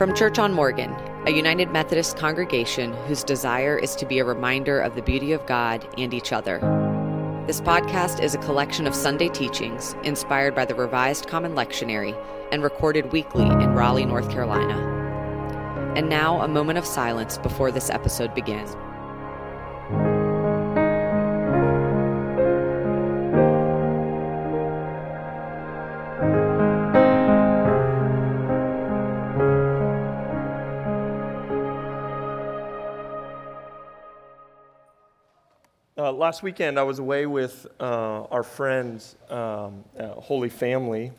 From Church on Morgan, a United Methodist congregation whose desire is to be a reminder of the beauty of God and each other. This podcast is a collection of Sunday teachings inspired by the Revised Common Lectionary and recorded weekly in Raleigh, North Carolina. And now, a moment of silence before this episode begins. Last weekend, I was away with uh, our friends, um, Holy Family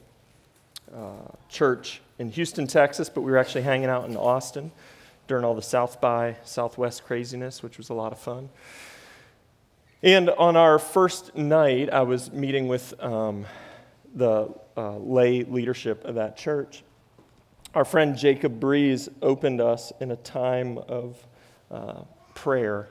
uh, Church in Houston, Texas, but we were actually hanging out in Austin during all the South by Southwest craziness, which was a lot of fun. And on our first night, I was meeting with um, the uh, lay leadership of that church. Our friend Jacob Breeze opened us in a time of uh, prayer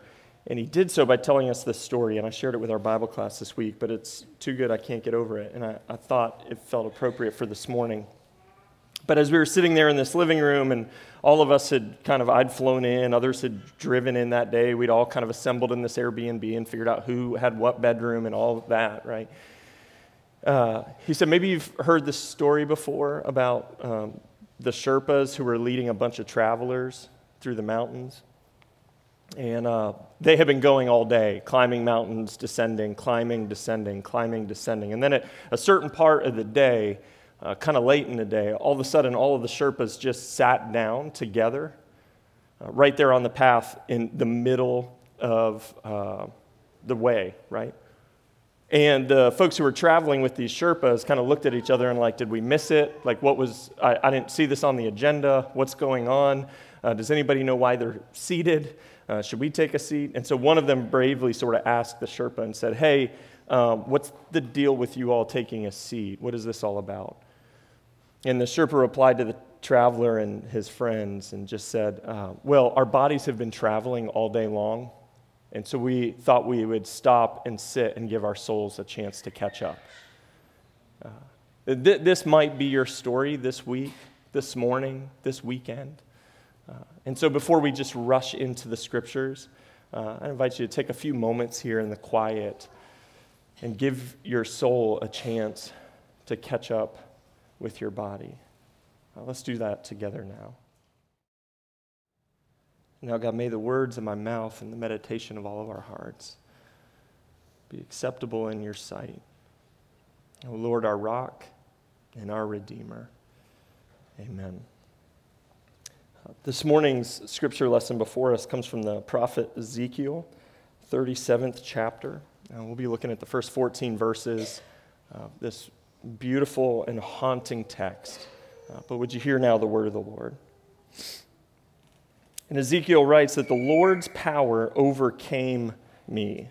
and he did so by telling us this story, and I shared it with our Bible class this week, but it's too good I can't get over it. And I, I thought it felt appropriate for this morning. But as we were sitting there in this living room, and all of us had kind of, I'd flown in, others had driven in that day, we'd all kind of assembled in this Airbnb and figured out who had what bedroom and all of that, right? Uh, he said, maybe you've heard this story before about um, the Sherpas who were leading a bunch of travelers through the mountains. And uh, they had been going all day, climbing mountains, descending, climbing, descending, climbing, descending. And then at a certain part of the day, uh, kind of late in the day, all of a sudden, all of the Sherpas just sat down together uh, right there on the path in the middle of uh, the way, right? And the folks who were traveling with these Sherpas kind of looked at each other and, like, did we miss it? Like, what was, I, I didn't see this on the agenda. What's going on? Uh, does anybody know why they're seated? Uh, should we take a seat? And so one of them bravely sort of asked the Sherpa and said, Hey, um, what's the deal with you all taking a seat? What is this all about? And the Sherpa replied to the traveler and his friends and just said, uh, Well, our bodies have been traveling all day long, and so we thought we would stop and sit and give our souls a chance to catch up. Uh, th- this might be your story this week, this morning, this weekend. Uh, and so before we just rush into the scriptures, uh, I invite you to take a few moments here in the quiet and give your soul a chance to catch up with your body. Uh, let's do that together now. Now, God, may the words of my mouth and the meditation of all of our hearts be acceptable in your sight. O Lord, our rock and our Redeemer. Amen. This morning's scripture lesson before us comes from the prophet Ezekiel, 37th chapter. And we'll be looking at the first 14 verses this beautiful and haunting text. Uh, but would you hear now the word of the Lord? And Ezekiel writes that the Lord's power overcame me.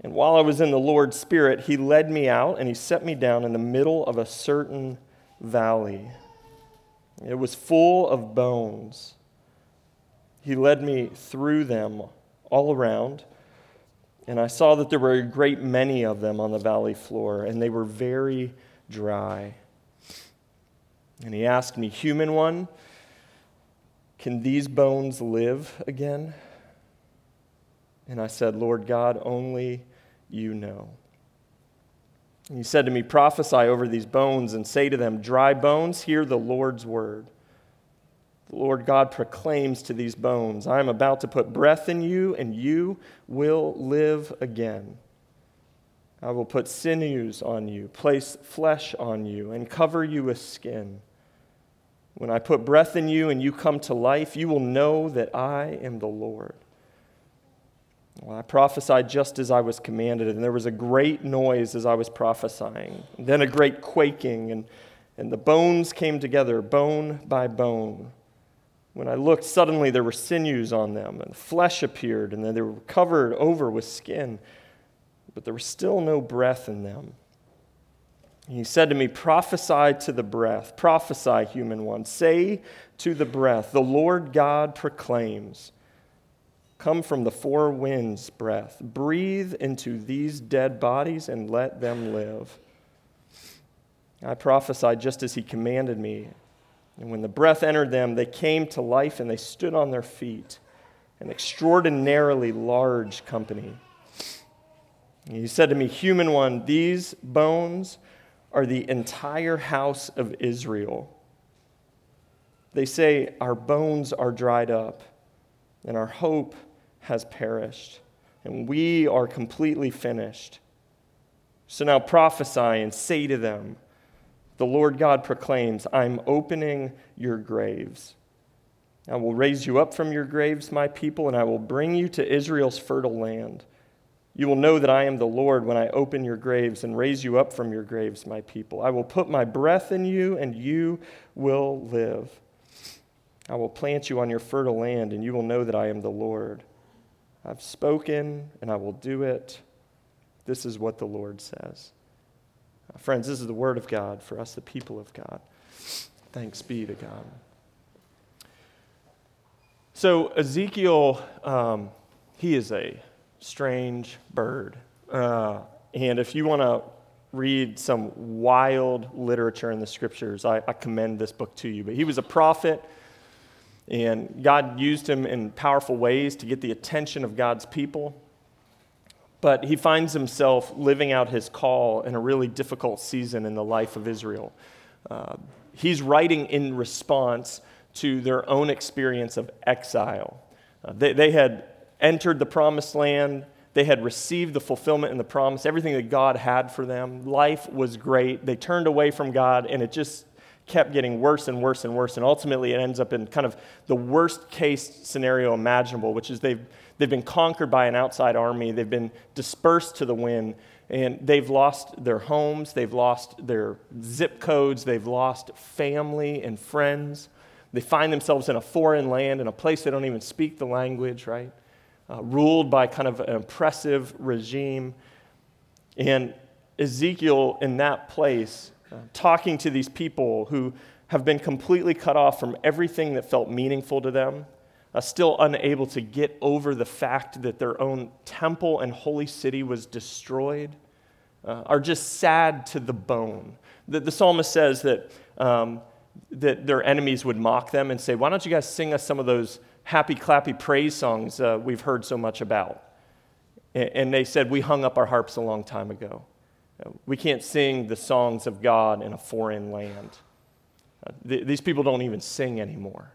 And while I was in the Lord's Spirit, he led me out and he set me down in the middle of a certain valley it was full of bones. He led me through them all around, and I saw that there were a great many of them on the valley floor, and they were very dry. And he asked me, Human one, can these bones live again? And I said, Lord God, only you know. And he said to me, Prophesy over these bones and say to them, Dry bones, hear the Lord's word. The Lord God proclaims to these bones, I am about to put breath in you, and you will live again. I will put sinews on you, place flesh on you, and cover you with skin. When I put breath in you and you come to life, you will know that I am the Lord. Well, I prophesied just as I was commanded, and there was a great noise as I was prophesying, and then a great quaking, and, and the bones came together, bone by bone. When I looked, suddenly there were sinews on them, and flesh appeared, and then they were covered over with skin, but there was still no breath in them. And he said to me, Prophesy to the breath, prophesy, human one. Say to the breath, The Lord God proclaims. Come from the four winds, breath. Breathe into these dead bodies and let them live. I prophesied just as he commanded me, And when the breath entered them, they came to life and they stood on their feet, an extraordinarily large company. And he said to me, Human one, these bones are the entire house of Israel. They say, Our bones are dried up, and our hope has perished, and we are completely finished. So now prophesy and say to them, the Lord God proclaims, I'm opening your graves. I will raise you up from your graves, my people, and I will bring you to Israel's fertile land. You will know that I am the Lord when I open your graves and raise you up from your graves, my people. I will put my breath in you, and you will live. I will plant you on your fertile land, and you will know that I am the Lord. I've spoken, and I will do it. This is what the Lord says. Friends, this is the word of God for us, the people of God. Thanks be to God. So, Ezekiel, um, he is a strange bird. Uh, and if you want to read some wild literature in the scriptures, I, I commend this book to you. But he was a prophet, and God used him in powerful ways to get the attention of God's people but he finds himself living out his call in a really difficult season in the life of Israel. Uh, he's writing in response to their own experience of exile. Uh, they, they had entered the promised land, they had received the fulfillment in the promise, everything that God had for them. Life was great. They turned away from God, and it just kept getting worse and worse and worse. And ultimately, it ends up in kind of the worst case scenario imaginable, which is they've They've been conquered by an outside army. They've been dispersed to the wind. And they've lost their homes. They've lost their zip codes. They've lost family and friends. They find themselves in a foreign land, in a place they don't even speak the language, right? Uh, ruled by kind of an oppressive regime. And Ezekiel, in that place, talking to these people who have been completely cut off from everything that felt meaningful to them, uh, still unable to get over the fact that their own temple and holy city was destroyed, uh, are just sad to the bone. The, the psalmist says that, um, that their enemies would mock them and say, Why don't you guys sing us some of those happy, clappy praise songs uh, we've heard so much about? And, and they said, We hung up our harps a long time ago. We can't sing the songs of God in a foreign land. Uh, th- these people don't even sing anymore.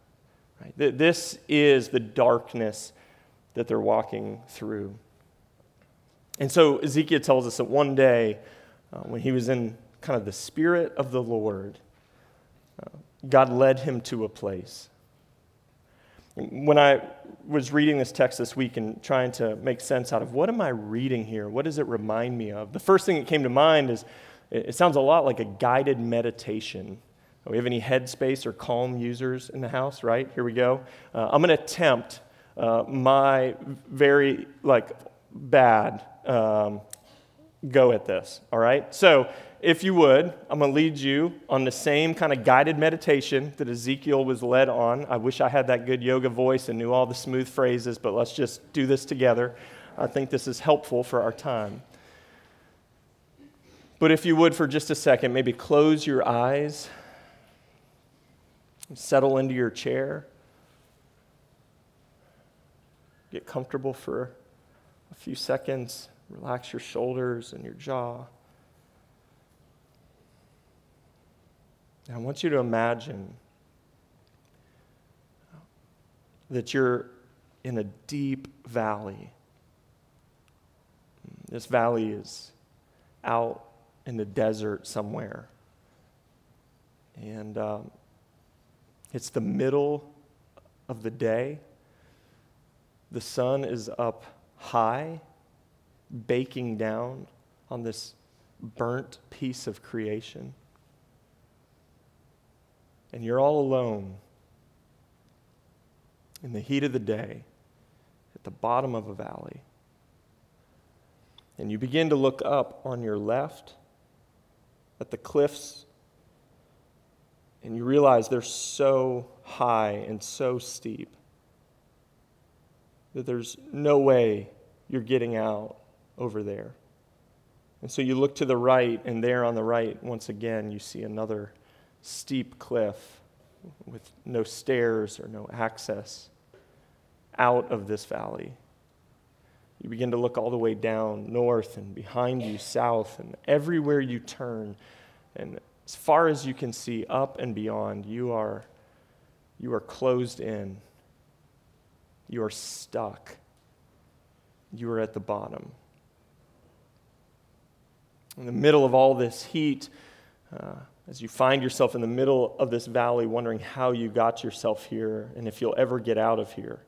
Right? This is the darkness that they're walking through. And so Ezekiel tells us that one day, uh, when he was in kind of the spirit of the Lord, uh, God led him to a place. When I was reading this text this week and trying to make sense out of what am I reading here? What does it remind me of? The first thing that came to mind is it sounds a lot like a guided meditation we have any headspace or calm users in the house, right? Here we go. Uh, I'm going to attempt uh, my very like bad um, go at this. All right. So if you would, I'm going to lead you on the same kind of guided meditation that Ezekiel was led on. I wish I had that good yoga voice and knew all the smooth phrases, but let's just do this together. I think this is helpful for our time. But if you would, for just a second, maybe close your eyes Settle into your chair. Get comfortable for a few seconds. Relax your shoulders and your jaw. I want you to imagine that you're in a deep valley. This valley is out in the desert somewhere. And um, it's the middle of the day. The sun is up high, baking down on this burnt piece of creation. And you're all alone in the heat of the day at the bottom of a valley. And you begin to look up on your left at the cliffs and you realize they're so high and so steep that there's no way you're getting out over there. And so you look to the right, and there on the right, once again, you see another steep cliff. with no stairs or no access out of this valley. You begin to look all the way down, north and behind you, south, and everywhere you turn, and as far as you can see, up and beyond, you are, you are closed in. You are stuck. You are at the bottom. In the middle of all this heat, uh, as you find yourself in the middle of this valley, wondering how you got yourself here and if you'll ever get out of here,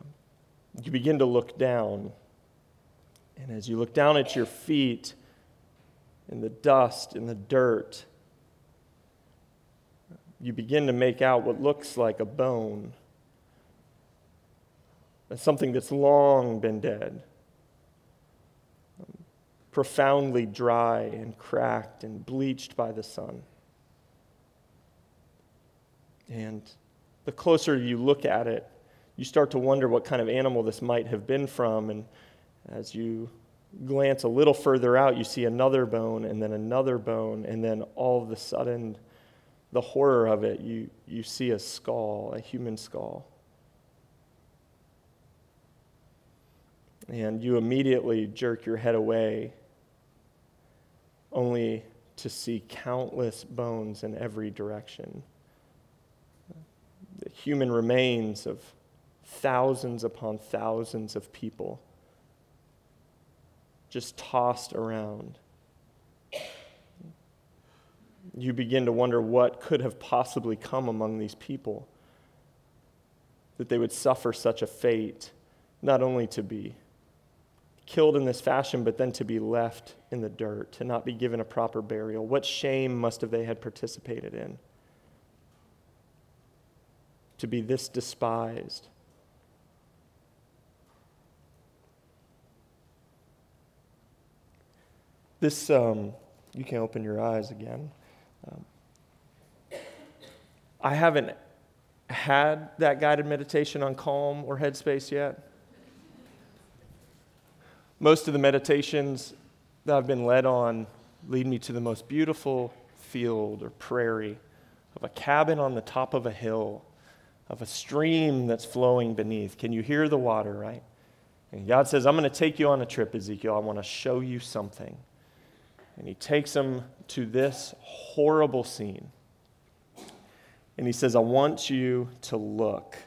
um, you begin to look down. And as you look down at your feet, in the dust, in the dirt, you begin to make out what looks like a bone, something that's long been dead, profoundly dry and cracked and bleached by the sun. And the closer you look at it, you start to wonder what kind of animal this might have been from. And as you glance a little further out, you see another bone and then another bone, and then all of a sudden, the horror of it, you, you see a skull, a human skull. And you immediately jerk your head away, only to see countless bones in every direction. The human remains of thousands upon thousands of people just tossed around. You begin to wonder what could have possibly come among these people that they would suffer such a fate, not only to be killed in this fashion, but then to be left in the dirt, to not be given a proper burial. What shame must have they had participated in? To be this despised. This, um, you can open your eyes again. Um, I haven't had that guided meditation on calm or headspace yet. Most of the meditations that I've been led on lead me to the most beautiful field or prairie of a cabin on the top of a hill, of a stream that's flowing beneath. Can you hear the water, right? And God says, I'm going to take you on a trip, Ezekiel. I want to show you something. And he takes him to this horrible scene. And he says, I want you to look.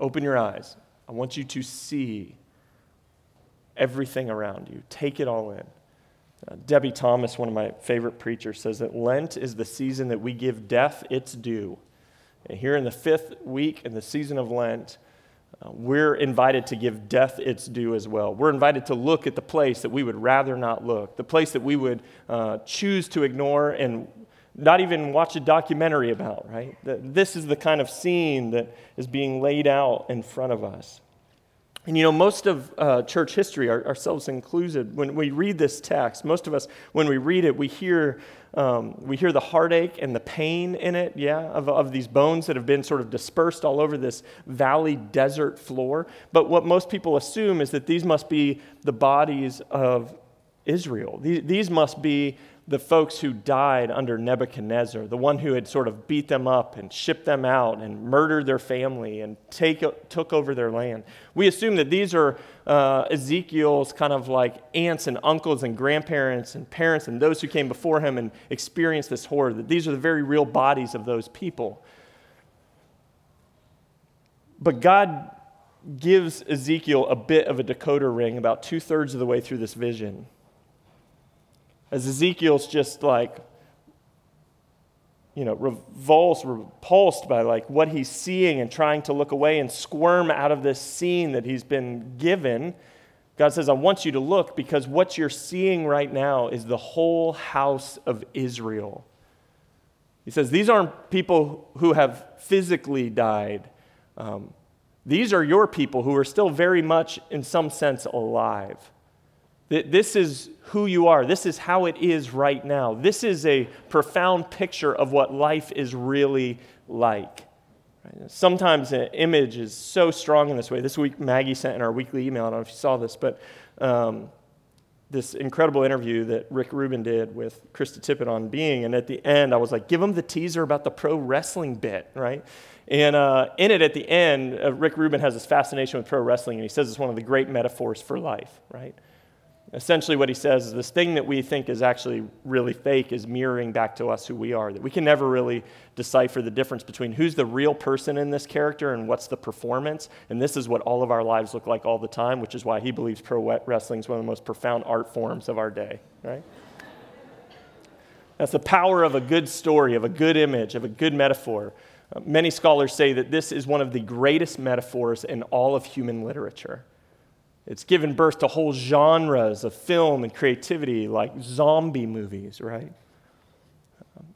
Open your eyes. I want you to see everything around you. Take it all in. Uh, Debie Thomas, one of my favorite preachers, says that Lent is the season that we give death its due. And here in the fifth week in the season of Lent, uh, we're invited to give death its due as well. We're invited to look at the place that we would rather not look, the place that we would uh, choose to ignore and not even watch a documentary about, right? This is the kind of scene that is being laid out in front of us. And you know, most of uh, church history, our, ourselves included, when we read this text, most of us, when we read it, we hear, um, we hear the heartache and the pain in it, yeah, of, of these bones that have been sort of dispersed all over this valley desert floor. But what most people assume is that these must be the bodies of Israel. These, these must be the folks who died under Nebuchadnezzar, the one who had sort of beat them up and shipped them out and murdered their family and take, took over their land. We assume that these are uh, Ezekiel's kind of like aunts and uncles and grandparents and parents and those who came before him and experienced this horror, that these are the very real bodies of those people. But God gives Ezekiel a bit of a decoder ring about two thirds of the way through this vision as Ezekiel's just like, you know, revulsed, repulsed by like what he's seeing and trying to look away and squirm out of this scene that he's been given. God says, I want you to look because what you're seeing right now is the whole house of Israel. He says, These aren't people who have physically died. Um, these are your people who are still very much, in some sense, alive. This is who you are. This is how it is right now. This is a profound picture of what life is really like. Sometimes an image is so strong in this way. This week, Maggie sent in our weekly email. I don't know if you saw this, but um, this incredible interview that Rick Rubin did with Krista Tippett on Being. And at the end, I was like, give him the teaser about the pro wrestling bit, right? And uh, in it, at the end, uh, Rick Rubin has this fascination with pro wrestling, and he says it's one of the great metaphors for life, right? Essentially, what he says is this thing that we think is actually really fake is mirroring back to us who we are. That we can never really decipher the difference between who's the real person in this character and what's the performance. And this is what all of our lives look like all the time, which is why he believes pro wrestling is one of the most profound art forms of our day, right? That's the power of a good story, of a good image, of a good metaphor. Uh, many scholars say that this is one of the greatest metaphors in all of human literature. It's given birth to whole genres of film and creativity, like zombie movies, right?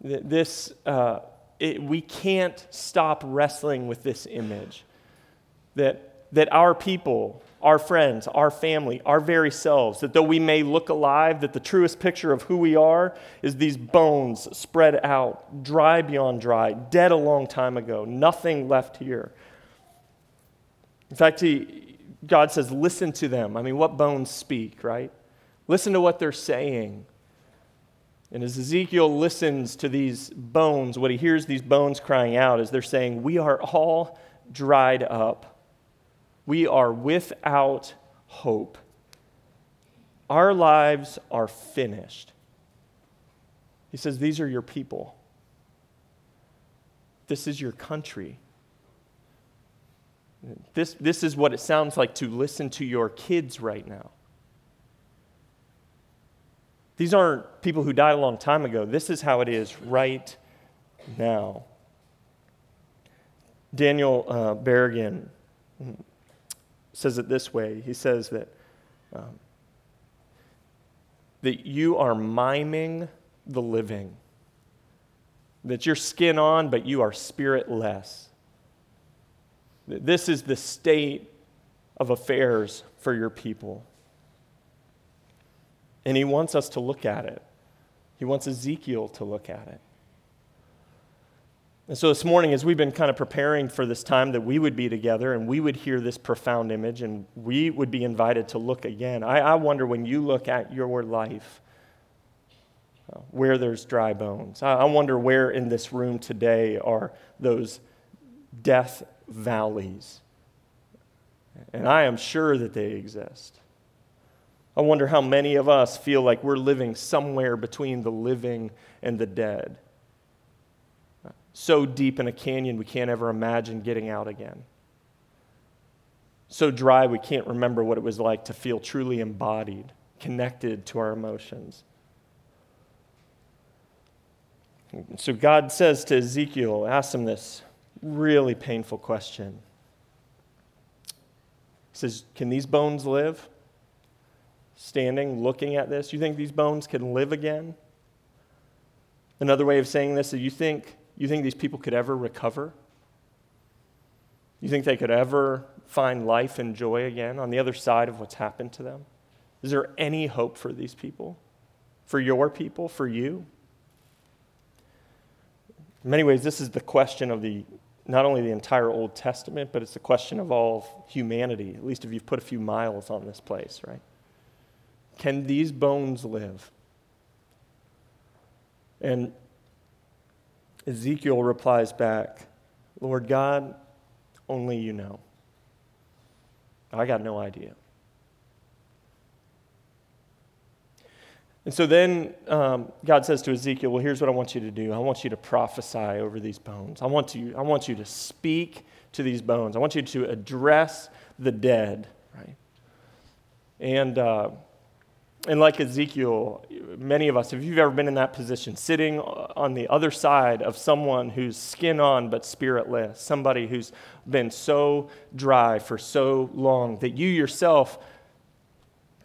This, uh, it, we can't stop wrestling with this image that, that our people, our friends, our family, our very selves, that though we may look alive, that the truest picture of who we are is these bones spread out, dry beyond dry, dead a long time ago, nothing left here. In fact, he, God says, listen to them. I mean, what bones speak, right? Listen to what they're saying. And as Ezekiel listens to these bones, what he hears these bones crying out is they're saying, We are all dried up. We are without hope. Our lives are finished. He says, These are your people. This is your country. This, this is what it sounds like to listen to your kids right now. These aren't people who died a long time ago. This is how it is right now. Daniel uh, Berrigan says it this way he says that, um, that you are miming the living, that you're skin on, but you are spiritless. This is the state of affairs for your people. And he wants us to look at it. He wants Ezekiel to look at it. And so this morning, as we've been kind of preparing for this time that we would be together and we would hear this profound image and we would be invited to look again, I, I wonder when you look at your life, uh, where there's dry bones. I, I wonder where in this room today are those death valleys. And I am sure that they exist. I wonder how many of us feel like we're living somewhere between the living and the dead. So deep in a canyon we can't ever imagine getting out again. So dry we can't remember what it was like to feel truly embodied, connected to our emotions. So God says to Ezekiel, ask him this really painful question. He says, Can these bones live? Standing, looking at this, you think these bones can live again? Another way of saying this is you think, you think these people could ever recover? You think they could ever find life and joy again on the other side of what's happened to them? Is there any hope for these people? For your people? For you? In many ways, this is the question of the not only the entire Old Testament, but it's a question of all of humanity, at least if you've put a few miles on this place, right? Can these bones live? And Ezekiel replies back, Lord God, only you know. I got no idea. And so then um, God says to Ezekiel, Well, here's what I want you to do. I want you to prophesy over these bones. I want you, I want you to speak to these bones. I want you to address the dead, right? And, uh, and like Ezekiel, many of us, if you've ever been in that position, sitting on the other side of someone who's skin on but spiritless, somebody who's been so dry for so long that you yourself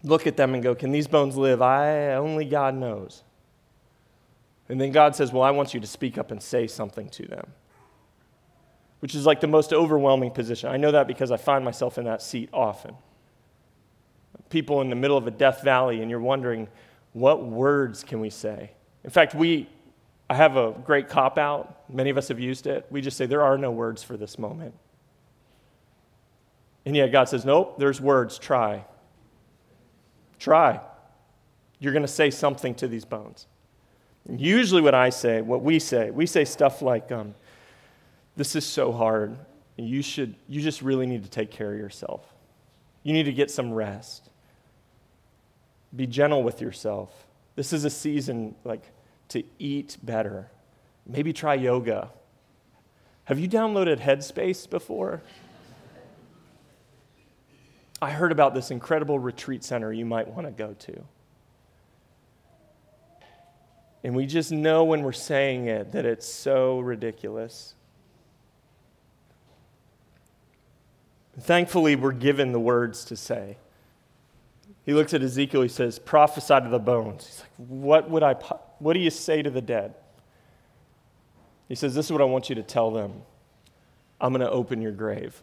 look at them and go, Can these bones live? I only God knows. And then God says, Well, I want you to speak up and say something to them, which is like the most overwhelming position. I know that because I find myself in that seat often. People in the middle of a death valley, and you're wondering, What words can we say? In fact, we, I have a great cop out. Many of us have used it. We just say, There are no words for this moment. And yet God says, Nope, there's words. Try. Try. you're going to say something to these bones. And usually, what I say, what we say, we say stuff like, um, This is so hard. You, should, you just really need to take care of yourself. You need to get some rest. Be gentle with yourself. This is a season like to eat better. Maybe try yoga. Have you downloaded Headspace before? I heard about this incredible retreat center you might want to go to. And we just know when we're saying it that it's so ridiculous. Thankfully, we're given the words to say. He looks at Ezekiel, he says, prophesy to the bones. He's like, what would I, what do you say to the dead? He says, this is what I want you to tell them. I'm going to open your grave.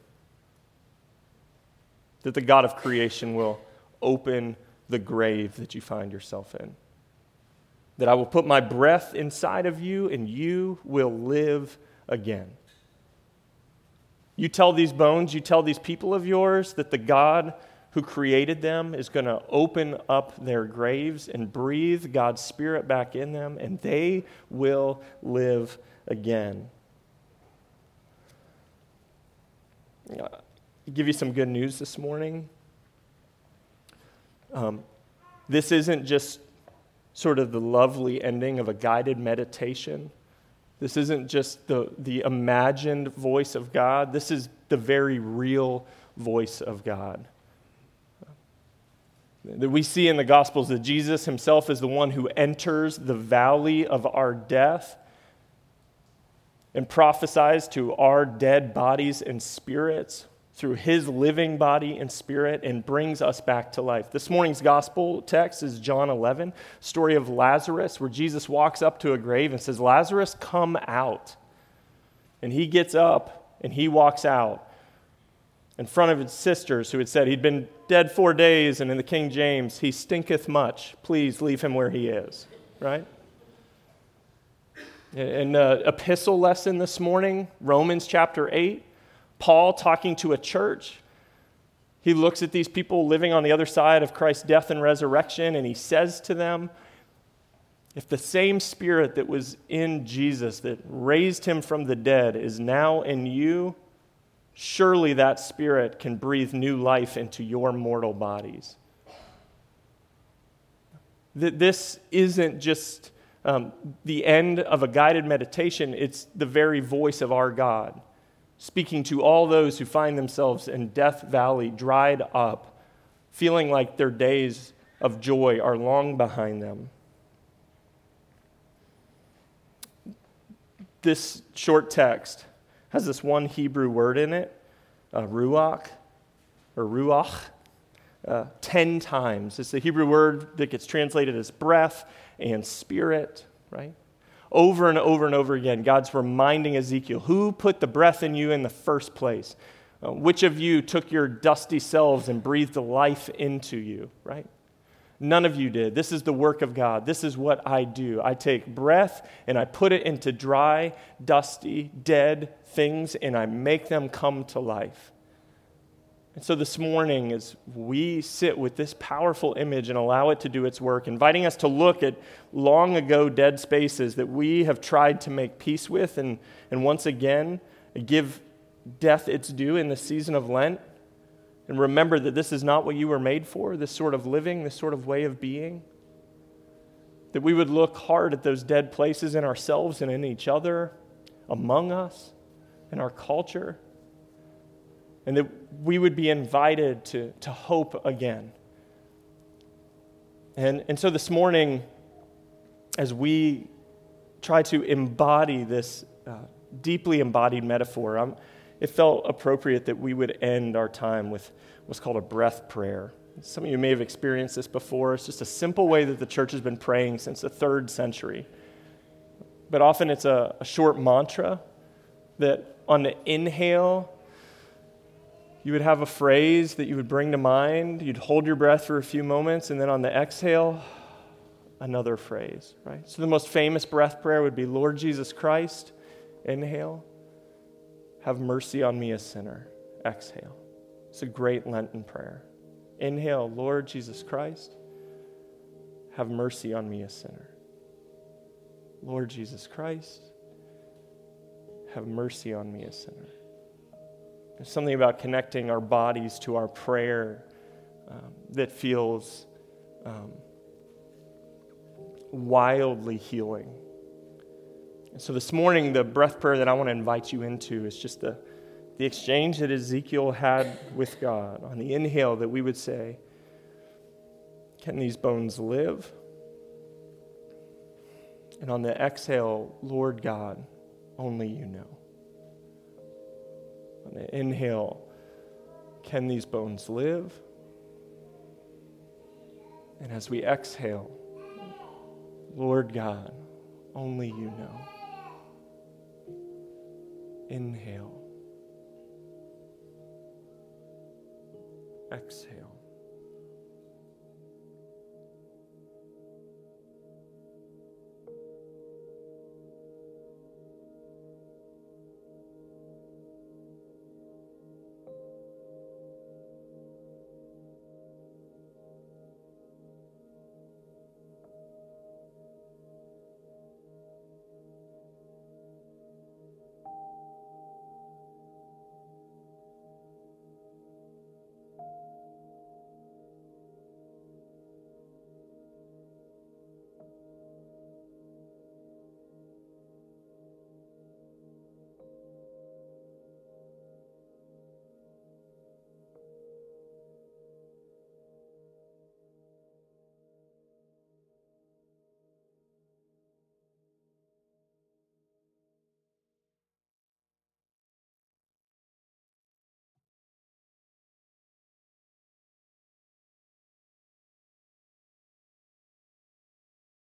That the God of creation will open the grave that you find yourself in. That I will put my breath inside of you and you will live again. You tell these bones, you tell these people of yours that the God who created them is going to open up their graves and breathe God's Spirit back in them, and they will live again. Give you some good news this morning. Um, this isn't just sort of the lovely ending of a guided meditation. This isn't just the, the imagined voice of God. This is the very real voice of God. That we see in the Gospels that Jesus himself is the one who enters the valley of our death and prophesies to our dead bodies and spirits through his living body and spirit and brings us back to life. This morning's gospel text is John 11, story of Lazarus, where Jesus walks up to a grave and says, Lazarus, come out. And he gets up and he walks out in front of his sisters who had said he'd been dead four days, and in the King James, he stinketh much. Please leave him where he is, right? In the uh, epistle lesson this morning, Romans chapter 8, Paul talking to a church. He looks at these people living on the other side of Christ's death and resurrection, and he says to them, If the same spirit that was in Jesus that raised him from the dead is now in you, surely that spirit can breathe new life into your mortal bodies. That this isn't just um, the end of a guided meditation, it's the very voice of our God, speaking to all those who find themselves in Death Valley, dried up, feeling like their days of joy are long behind them. This short text has this one Hebrew word in it, uh, ruach, or ruach, uh, 10 times. It's the Hebrew word that gets translated as breath and spirit, right? Over and over and over again, God's reminding Ezekiel who put the breath in you in the first place? Uh, which of you took your dusty selves and breathed life into you, right? None of you did. This is the work of God. This is what I do. I take breath and I put it into dry, dusty, dead things and I make them come to life. And so this morning, as we sit with this powerful image and allow it to do its work, inviting us to look at long ago dead spaces that we have tried to make peace with and, and once again give death its due in the season of Lent, and remember that this is not what you were made for, this sort of living, this sort of way of being. That we would look hard at those dead places in ourselves and in each other, among us, in our culture and that we would be invited to, to hope again. And, and so this morning, as we try to embody this uh, deeply embodied metaphor, um, it felt appropriate that we would end our time with what's called a breath prayer. Some of you may have experienced this before. It's just a simple way that the church has been praying since the third century. But often it's a, a short mantra that on the inhale, you would have a phrase that you would bring to mind. You'd hold your breath for a few moments, and then on the exhale, another phrase, right? So the most famous breath prayer would be Lord Jesus Christ, inhale, have mercy on me, a sinner. Exhale. It's a great Lenten prayer. Inhale, Lord Jesus Christ, have mercy on me, a sinner. Lord Jesus Christ, have mercy on me, a sinner. There's something about connecting our bodies to our prayer um, that feels um, wildly healing. And so this morning, the breath prayer that I want to invite you into is just the, the exchange that Ezekiel had with God. On the inhale, that we would say, Can these bones live? And on the exhale, Lord God, only you know. The inhale, can these bones live? And as we exhale, Lord God, only you know. Inhale. Exhale.